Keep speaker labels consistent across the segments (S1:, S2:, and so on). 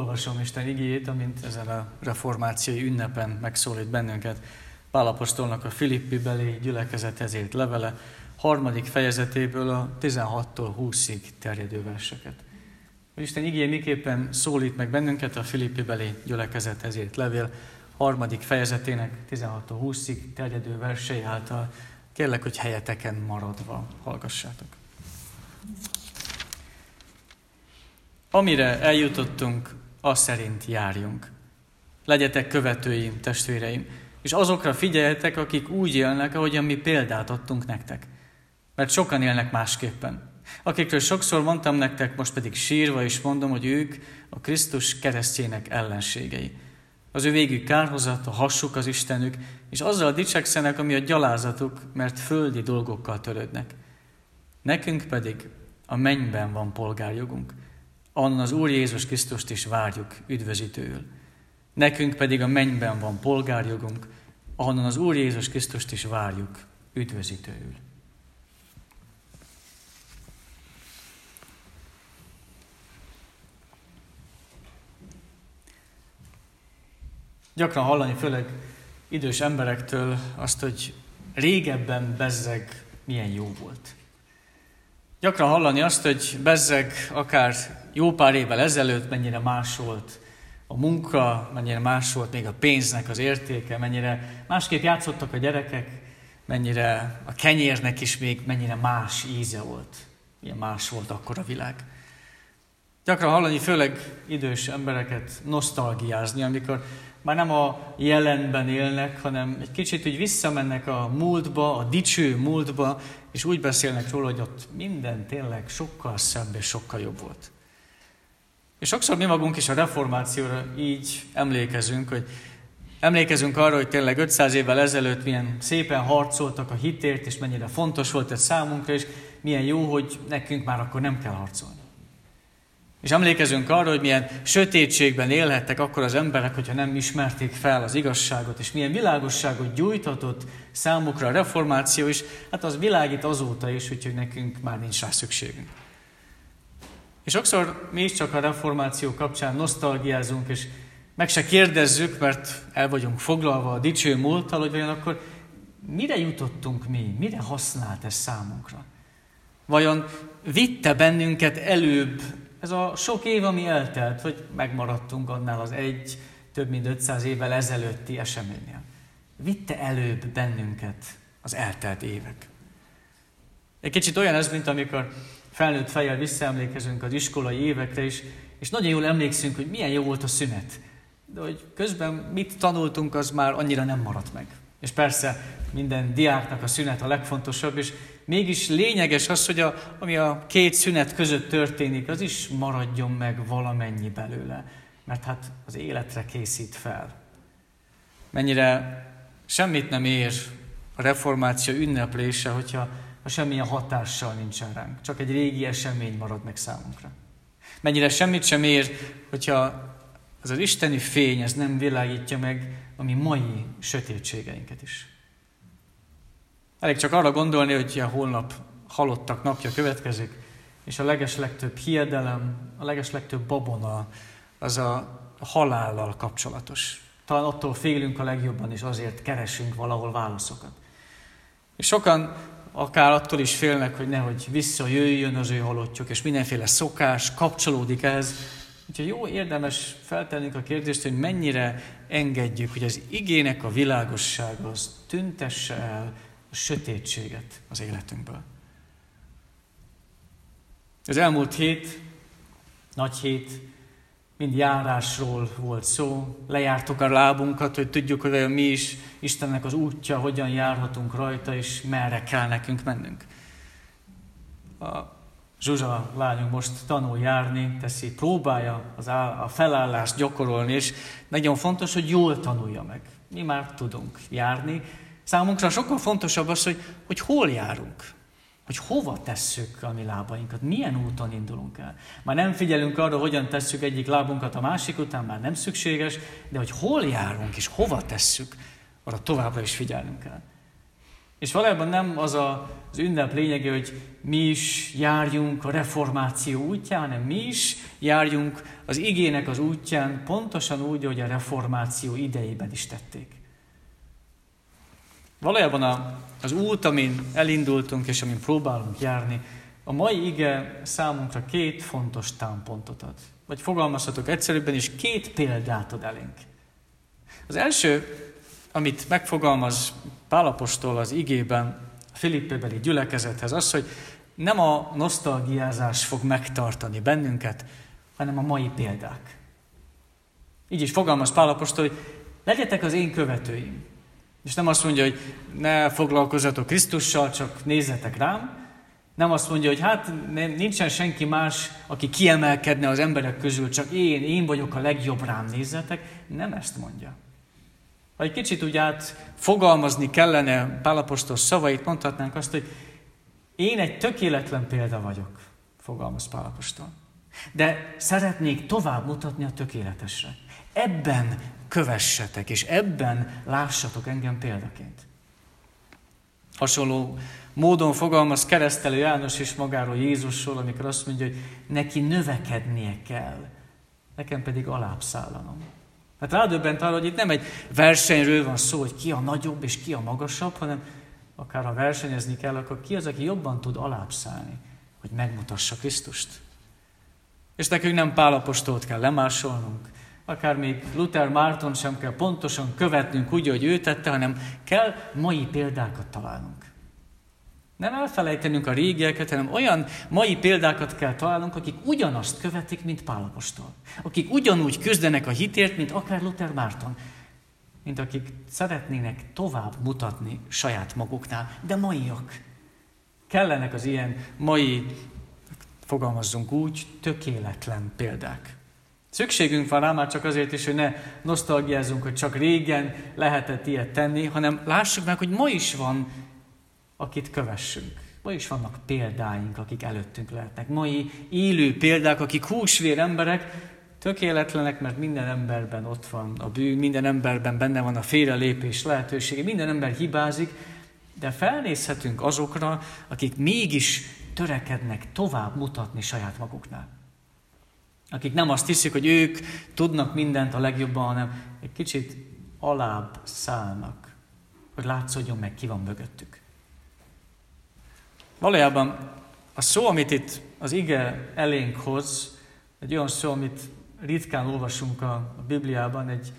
S1: olvasom Isten igéjét, amint ezen a reformációi ünnepen megszólít bennünket. Pálapostolnak a Filippi belé gyülekezethez írt levele, harmadik fejezetéből a 16-tól 20-ig terjedő verseket. Isten igéje miképpen szólít meg bennünket a Filippi belé gyülekezethez írt levél, harmadik fejezetének 16-tól 20-ig terjedő versei által. Kérlek, hogy helyeteken maradva hallgassátok. Amire eljutottunk, az szerint járjunk. Legyetek követőim, testvéreim, és azokra figyeljetek, akik úgy élnek, ahogyan mi példát adtunk nektek. Mert sokan élnek másképpen. Akikről sokszor mondtam nektek, most pedig sírva is mondom, hogy ők a Krisztus keresztjének ellenségei. Az ő végük kárhozat, a hassuk az Istenük, és azzal dicsekszenek, ami a gyalázatuk, mert földi dolgokkal törődnek. Nekünk pedig a mennyben van polgárjogunk, Annan az Úr Jézus Krisztust is várjuk üdvözítőül. Nekünk pedig a mennyben van polgárjogunk, ahonnan az Úr Jézus Krisztust is várjuk üdvözítőül. Gyakran hallani, főleg idős emberektől azt, hogy régebben bezzeg milyen jó volt. Gyakran hallani azt, hogy bezzeg akár jó pár évvel ezelőtt mennyire más volt a munka, mennyire más volt még a pénznek az értéke, mennyire másképp játszottak a gyerekek, mennyire a kenyérnek is még mennyire más íze volt, milyen más volt akkor a világ. Gyakran hallani főleg idős embereket nosztalgiázni, amikor már nem a jelenben élnek, hanem egy kicsit úgy visszamennek a múltba, a dicső múltba, és úgy beszélnek róla, hogy ott minden tényleg sokkal szebb és sokkal jobb volt. És sokszor mi magunk is a reformációra így emlékezünk, hogy emlékezünk arra, hogy tényleg 500 évvel ezelőtt milyen szépen harcoltak a hitért, és mennyire fontos volt ez számunkra, és milyen jó, hogy nekünk már akkor nem kell harcolni. És emlékezünk arra, hogy milyen sötétségben élhettek akkor az emberek, hogyha nem ismerték fel az igazságot, és milyen világosságot gyújtatott számukra a reformáció is, hát az világít azóta is, úgyhogy nekünk már nincs rá szükségünk. És sokszor mi is csak a reformáció kapcsán nosztalgiázunk, és meg se kérdezzük, mert el vagyunk foglalva a dicső múlttal, hogy vajon akkor mire jutottunk mi, mire használt ez számunkra? Vajon vitte bennünket előbb ez a sok év, ami eltelt, hogy megmaradtunk annál az egy, több mint 500 évvel ezelőtti eseménynél. Vitte előbb bennünket az eltelt évek. Egy kicsit olyan ez, mint amikor felnőtt fejjel visszaemlékezünk az iskolai évekre is, és nagyon jól emlékszünk, hogy milyen jó volt a szünet. De hogy közben mit tanultunk, az már annyira nem maradt meg. És persze minden diáknak a szünet a legfontosabb, és mégis lényeges az, hogy a, ami a két szünet között történik, az is maradjon meg valamennyi belőle. Mert hát az életre készít fel. Mennyire semmit nem ér a reformáció ünneplése, hogyha ha semmilyen hatással nincsen ránk. Csak egy régi esemény marad meg számunkra. Mennyire semmit sem ér, hogyha az az isteni fény, ez nem világítja meg a mi mai sötétségeinket is. Elég csak arra gondolni, hogy a holnap halottak napja következik, és a legeslegtöbb hiedelem, a legeslegtöbb babona az a halállal kapcsolatos. Talán attól félünk a legjobban, és azért keresünk valahol válaszokat. És sokan akár attól is félnek, hogy nehogy visszajöjjön az ő halottjuk, és mindenféle szokás kapcsolódik ehhez. Úgyhogy jó, érdemes feltennünk a kérdést, hogy mennyire engedjük, hogy az igének a világossága az tüntesse el a sötétséget az életünkből. Az elmúlt hét, nagy hét, mind járásról volt szó. Lejártuk a lábunkat, hogy tudjuk, hogy mi is Istennek az útja, hogyan járhatunk rajta, és merre kell nekünk mennünk. A Zsuzsa lányunk most tanul járni, teszi, próbálja az á, a felállást gyakorolni, és nagyon fontos, hogy jól tanulja meg. Mi már tudunk járni. Számunkra sokkal fontosabb az, hogy, hogy hol járunk hogy hova tesszük a mi lábainkat, milyen úton indulunk el. Már nem figyelünk arra, hogyan tesszük egyik lábunkat a másik után, már nem szükséges, de hogy hol járunk és hova tesszük, arra továbbra is figyelnünk kell. És valójában nem az a, az ünnep lényege, hogy mi is járjunk a reformáció útján, hanem mi is járjunk az igének az útján, pontosan úgy, hogy a reformáció idejében is tették. Valójában a, az út, amin elindultunk és amin próbálunk járni, a mai ige számunkra két fontos támpontot ad. Vagy fogalmazhatok egyszerűbben is, két példát ad elénk. Az első, amit megfogalmaz Pálapostól az igében, a Filippébeli gyülekezethez, az, hogy nem a nosztalgiázás fog megtartani bennünket, hanem a mai példák. Így is fogalmaz Pálapostól, hogy legyetek az én követőim. És nem azt mondja, hogy ne foglalkozzatok Krisztussal, csak nézzetek rám. Nem azt mondja, hogy hát nincsen senki más, aki kiemelkedne az emberek közül, csak én, én vagyok a legjobb, rám nézzetek. Nem ezt mondja. Ha egy kicsit úgy át fogalmazni kellene Pálapostól szavait, mondhatnánk azt, hogy én egy tökéletlen példa vagyok, fogalmaz Pálapostól. De szeretnék tovább mutatni a tökéletesre. Ebben kövessetek, és ebben lássatok engem példaként. Hasonló módon fogalmaz keresztelő János is magáról Jézusról, amikor azt mondja, hogy neki növekednie kell, nekem pedig alább szállanom. Hát rádöbbent arra, hogy itt nem egy versenyről van szó, hogy ki a nagyobb és ki a magasabb, hanem akár ha versenyezni kell, akkor ki az, aki jobban tud alább szállni, hogy megmutassa Krisztust. És nekünk nem pálapostolt kell lemásolnunk, akár még Luther Márton sem kell pontosan követnünk úgy, hogy ő tette, hanem kell mai példákat találnunk. Nem elfelejtenünk a régieket, hanem olyan mai példákat kell találnunk, akik ugyanazt követik, mint Pálapostól. Akik ugyanúgy küzdenek a hitért, mint akár Luther Márton. Mint akik szeretnének tovább mutatni saját maguknál, de maiak. Kellenek az ilyen mai, fogalmazzunk úgy, tökéletlen példák. Szükségünk van rá már csak azért is, hogy ne nosztalgiázunk, hogy csak régen lehetett ilyet tenni, hanem lássuk meg, hogy ma is van, akit kövessünk. Ma is vannak példáink, akik előttünk lehetnek. Mai élő példák, akik húsvér emberek, tökéletlenek, mert minden emberben ott van a bűn, minden emberben benne van a félrelépés lehetősége, minden ember hibázik, de felnézhetünk azokra, akik mégis törekednek tovább mutatni saját maguknál. Akik nem azt hiszik, hogy ők tudnak mindent a legjobban, hanem egy kicsit alább szállnak, hogy látszódjon meg, ki van mögöttük. Valójában a szó, amit itt az ige elénk hoz, egy olyan szó, amit ritkán olvasunk a, Bibliában, egy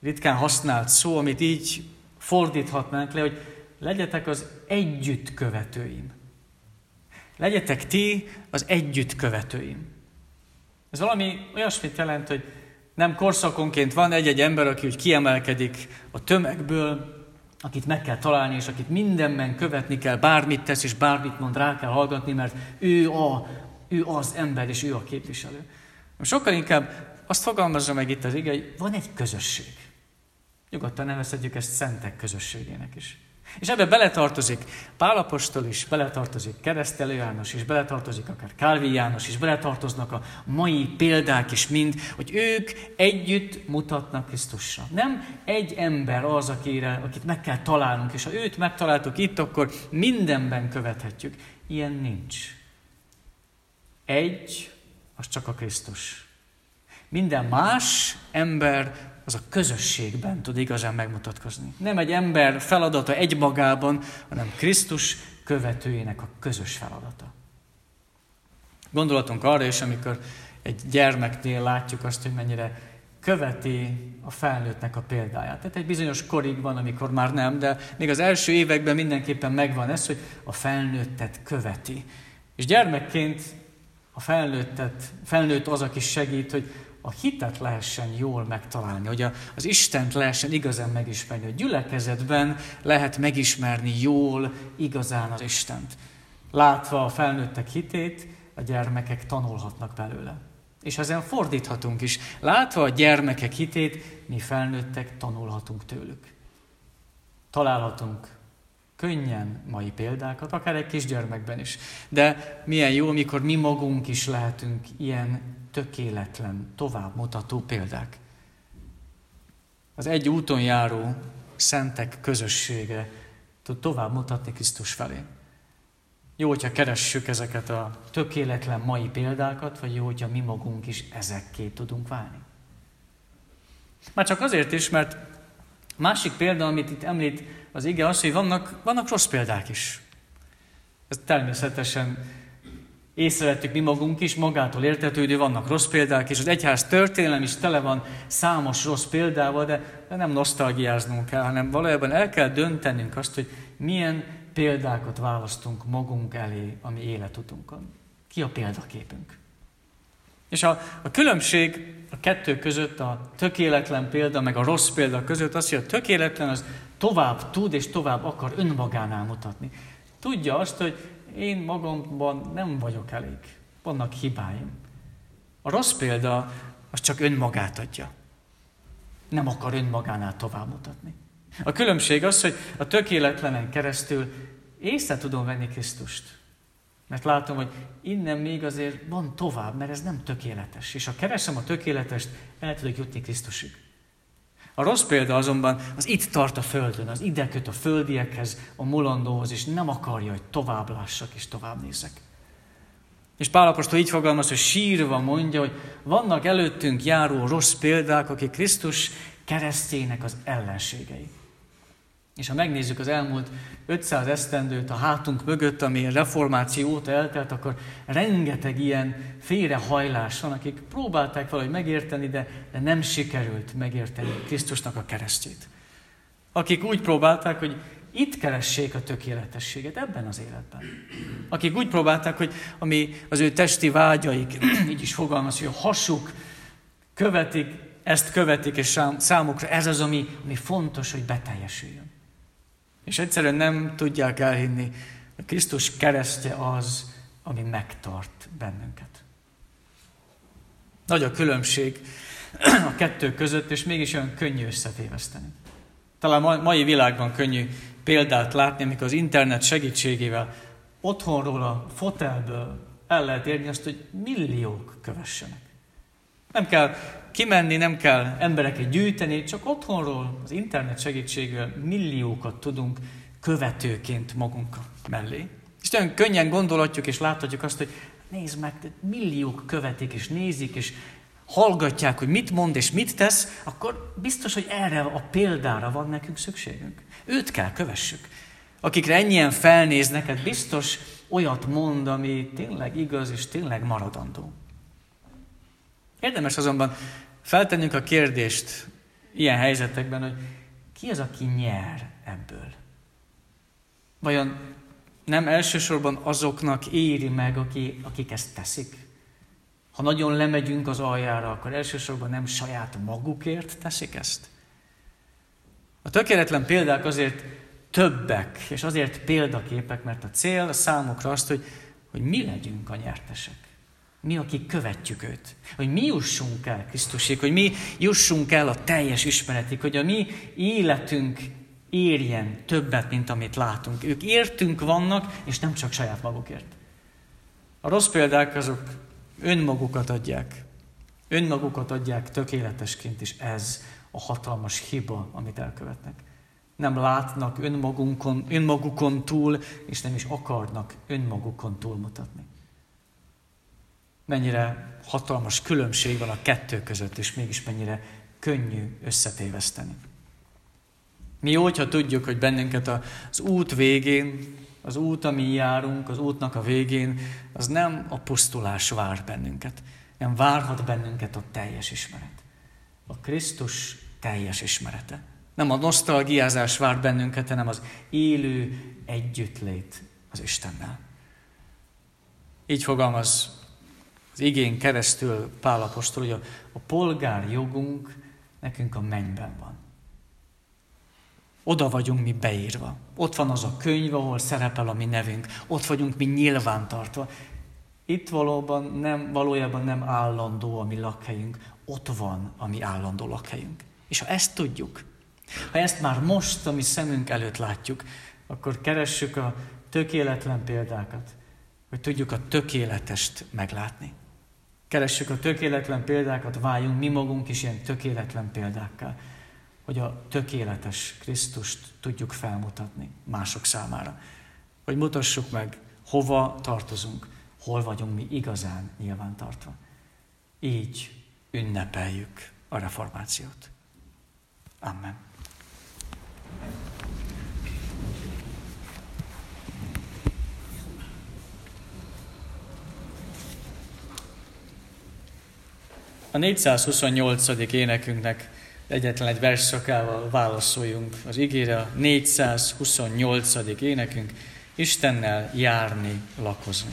S1: ritkán használt szó, amit így fordíthatnánk le, hogy legyetek az együtt követőim. Legyetek ti az együtt követőim. Ez valami olyasmit jelent, hogy nem korszakonként van egy-egy ember, aki úgy kiemelkedik a tömegből, akit meg kell találni, és akit mindenben követni kell, bármit tesz, és bármit mond, rá kell hallgatni, mert ő, a, ő az ember, és ő a képviselő. Sokkal inkább azt fogalmazza meg itt az ige, hogy van egy közösség. Nyugodtan nevezhetjük ezt szentek közösségének is. És ebbe beletartozik Pálapostól is, beletartozik Keresztelő János is, beletartozik akár Kálvi János is, beletartoznak a mai példák is mind, hogy ők együtt mutatnak Krisztusra. Nem egy ember az, akire, akit meg kell találnunk, és ha őt megtaláltuk itt, akkor mindenben követhetjük. Ilyen nincs. Egy, az csak a Krisztus. Minden más ember az a közösségben tud igazán megmutatkozni. Nem egy ember feladata egymagában, hanem Krisztus követőjének a közös feladata. Gondolatunk arra is, amikor egy gyermeknél látjuk azt, hogy mennyire követi a felnőttnek a példáját. Tehát egy bizonyos korig van, amikor már nem, de még az első években mindenképpen megvan ez, hogy a felnőttet követi. És gyermekként a felnőttet, felnőtt az, aki segít, hogy a hitet lehessen jól megtalálni, hogy az Istent lehessen igazán megismerni, hogy gyülekezetben lehet megismerni jól, igazán az Istent. Látva a felnőttek hitét, a gyermekek tanulhatnak belőle. És ezen fordíthatunk is. Látva a gyermekek hitét, mi felnőttek tanulhatunk tőlük. Találhatunk könnyen mai példákat, akár egy kisgyermekben is. De milyen jó, amikor mi magunk is lehetünk ilyen tökéletlen, továbbmutató példák. Az egy úton járó szentek közössége tud tovább mutatni Krisztus felé. Jó, hogyha keressük ezeket a tökéletlen mai példákat, vagy jó, hogyha mi magunk is ezekké tudunk válni. Már csak azért is, mert másik példa, amit itt említ az ige, az, hogy vannak, vannak rossz példák is. Ez természetesen észrevettük mi magunk is, magától értetődő, vannak rossz példák, és az egyház történelem is tele van számos rossz példával, de, nem nosztalgiáznunk kell, hanem valójában el kell döntenünk azt, hogy milyen példákat választunk magunk elé a mi életutunkon. Ki a példaképünk? És a, a különbség a kettő között, a tökéletlen példa, meg a rossz példa között az, hogy a tökéletlen az tovább tud és tovább akar önmagánál mutatni. Tudja azt, hogy én magamban nem vagyok elég. Vannak hibáim. A rossz példa az csak önmagát adja. Nem akar önmagánál tovább mutatni. A különbség az, hogy a tökéletlenen keresztül észre tudom venni Krisztust. Mert látom, hogy innen még azért van tovább, mert ez nem tökéletes. És ha keresem a tökéletest, el tudok jutni Krisztusig. A rossz példa azonban az itt tart a földön, az ide köt a földiekhez, a mulandóhoz, és nem akarja, hogy tovább lássak és tovább nézek. És Pálapostól így fogalmaz, hogy sírva mondja, hogy vannak előttünk járó rossz példák, akik Krisztus keresztjének az ellenségei. És ha megnézzük az elmúlt 500 esztendőt a hátunk mögött, ami a reformáció óta eltelt, akkor rengeteg ilyen félrehajlás van, akik próbálták valahogy megérteni, de, de nem sikerült megérteni Krisztusnak a keresztjét. Akik úgy próbálták, hogy itt keressék a tökéletességet ebben az életben. Akik úgy próbálták, hogy ami az ő testi vágyaik, így is fogalmaz, hogy a hasuk követik, ezt követik, és számukra ez az, ami, ami fontos, hogy beteljesüljön. És egyszerűen nem tudják elhinni, a Krisztus keresztje az, ami megtart bennünket. Nagy a különbség a kettő között, és mégis olyan könnyű összetéveszteni. Talán a mai világban könnyű példát látni, amikor az internet segítségével otthonról, a fotelből el lehet érni azt, hogy milliók kövessenek. Nem kell kimenni, nem kell embereket gyűjteni, csak otthonról, az internet segítségével milliókat tudunk követőként magunk mellé. És nagyon könnyen gondolhatjuk és láthatjuk azt, hogy nézd meg, milliók követik és nézik, és hallgatják, hogy mit mond és mit tesz, akkor biztos, hogy erre a példára van nekünk szükségünk. Őt kell kövessük. Akikre ennyien felnéznek, hát biztos olyat mond, ami tényleg igaz és tényleg maradandó. Érdemes azonban feltennünk a kérdést ilyen helyzetekben, hogy ki az, aki nyer ebből? Vajon nem elsősorban azoknak éri meg, aki, akik ezt teszik? Ha nagyon lemegyünk az aljára, akkor elsősorban nem saját magukért teszik ezt? A tökéletlen példák azért többek, és azért példaképek, mert a cél a számukra azt, hogy, hogy mi legyünk a nyertesek mi, akik követjük őt. Hogy mi jussunk el Krisztusig, hogy mi jussunk el a teljes ismeretig, hogy a mi életünk érjen többet, mint amit látunk. Ők értünk vannak, és nem csak saját magukért. A rossz példák azok önmagukat adják. Önmagukat adják tökéletesként, és ez a hatalmas hiba, amit elkövetnek. Nem látnak önmagunkon, önmagukon túl, és nem is akarnak önmagukon túlmutatni mennyire hatalmas különbség van a kettő között, és mégis mennyire könnyű összetéveszteni. Mi jó, hogyha tudjuk, hogy bennünket az út végén, az út, ami járunk, az útnak a végén, az nem a pusztulás vár bennünket. Nem várhat bennünket a teljes ismeret. A Krisztus teljes ismerete. Nem a nosztalgiázás vár bennünket, hanem az élő együttlét az Istennel. Így fogalmaz az igén keresztül Pálapostól, hogy a, a polgár jogunk nekünk a mennyben van. Oda vagyunk mi beírva. Ott van az a könyv, ahol szerepel a mi nevünk. Ott vagyunk mi nyilvántartva. Itt valóban nem, valójában nem állandó a mi lakhelyünk. Ott van a mi állandó lakhelyünk. És ha ezt tudjuk, ha ezt már most a mi szemünk előtt látjuk, akkor keressük a tökéletlen példákat, hogy tudjuk a tökéletest meglátni. Keressük a tökéletlen példákat, váljunk mi magunk is ilyen tökéletlen példákkal. hogy a tökéletes Krisztust tudjuk felmutatni mások számára. Hogy mutassuk meg, hova tartozunk, hol vagyunk mi igazán nyilvántartva. Így ünnepeljük a reformációt. Amen. A 428. énekünknek egyetlen egy versszakával válaszoljunk az igére. A 428. énekünk Istennel járni, lakozni.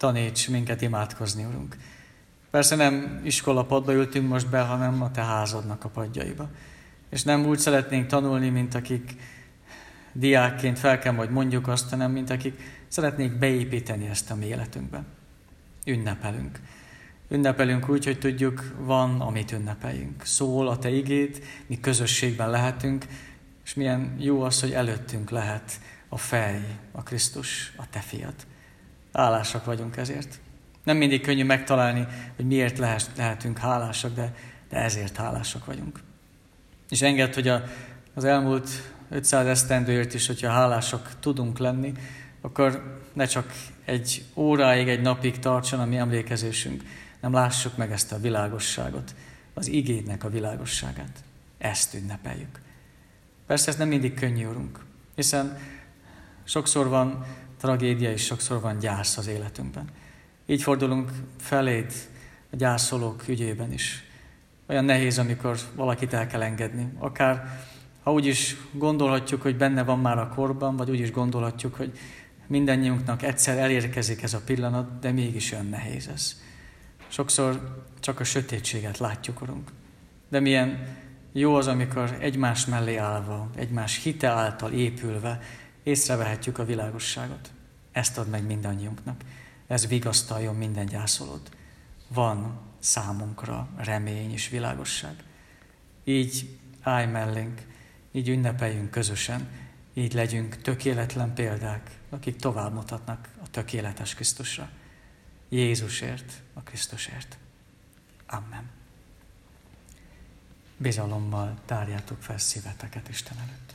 S1: Taníts minket imádkozni, Urunk. Persze nem iskolapadba ültünk most be, hanem a Te házadnak a padjaiba. És nem úgy szeretnénk tanulni, mint akik diákként fel kell majd mondjuk azt, hanem mint akik szeretnék beépíteni ezt a mi életünkbe. Ünnepelünk. Ünnepelünk úgy, hogy tudjuk, van, amit ünnepeljünk. Szól a Te igét, mi közösségben lehetünk, és milyen jó az, hogy előttünk lehet a fej, a Krisztus, a Te fiad. Hálásak vagyunk ezért. Nem mindig könnyű megtalálni, hogy miért lehetünk hálásak, de, de ezért hálásak vagyunk. És enged, hogy a, az elmúlt 500 esztendőért is, hogyha hálásak tudunk lenni, akkor ne csak egy óráig, egy napig tartson a mi emlékezésünk, nem lássuk meg ezt a világosságot, az igédnek a világosságát. Ezt ünnepeljük. Persze ez nem mindig könnyű, Urunk, hiszen sokszor van tragédia, és sokszor van gyász az életünkben. Így fordulunk feléd a gyászolók ügyében is. Olyan nehéz, amikor valakit el kell engedni. Akár ha úgy is gondolhatjuk, hogy benne van már a korban, vagy úgy is gondolhatjuk, hogy mindannyiunknak egyszer elérkezik ez a pillanat, de mégis olyan nehéz ez. Sokszor csak a sötétséget látjuk, Urunk. De milyen jó az, amikor egymás mellé állva, egymás hite által épülve észrevehetjük a világosságot. Ezt ad meg mindannyiunknak. Ez vigasztaljon minden gyászolót. Van számunkra remény és világosság. Így állj mellénk, így ünnepeljünk közösen, így legyünk tökéletlen példák, akik tovább mutatnak a tökéletes Krisztusra. Jézusért, a Krisztusért. Amen. Bizalommal tárjátok fel szíveteket Isten előtt.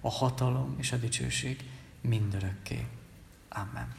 S1: a hatalom és a dicsőség mindörökké. Amen.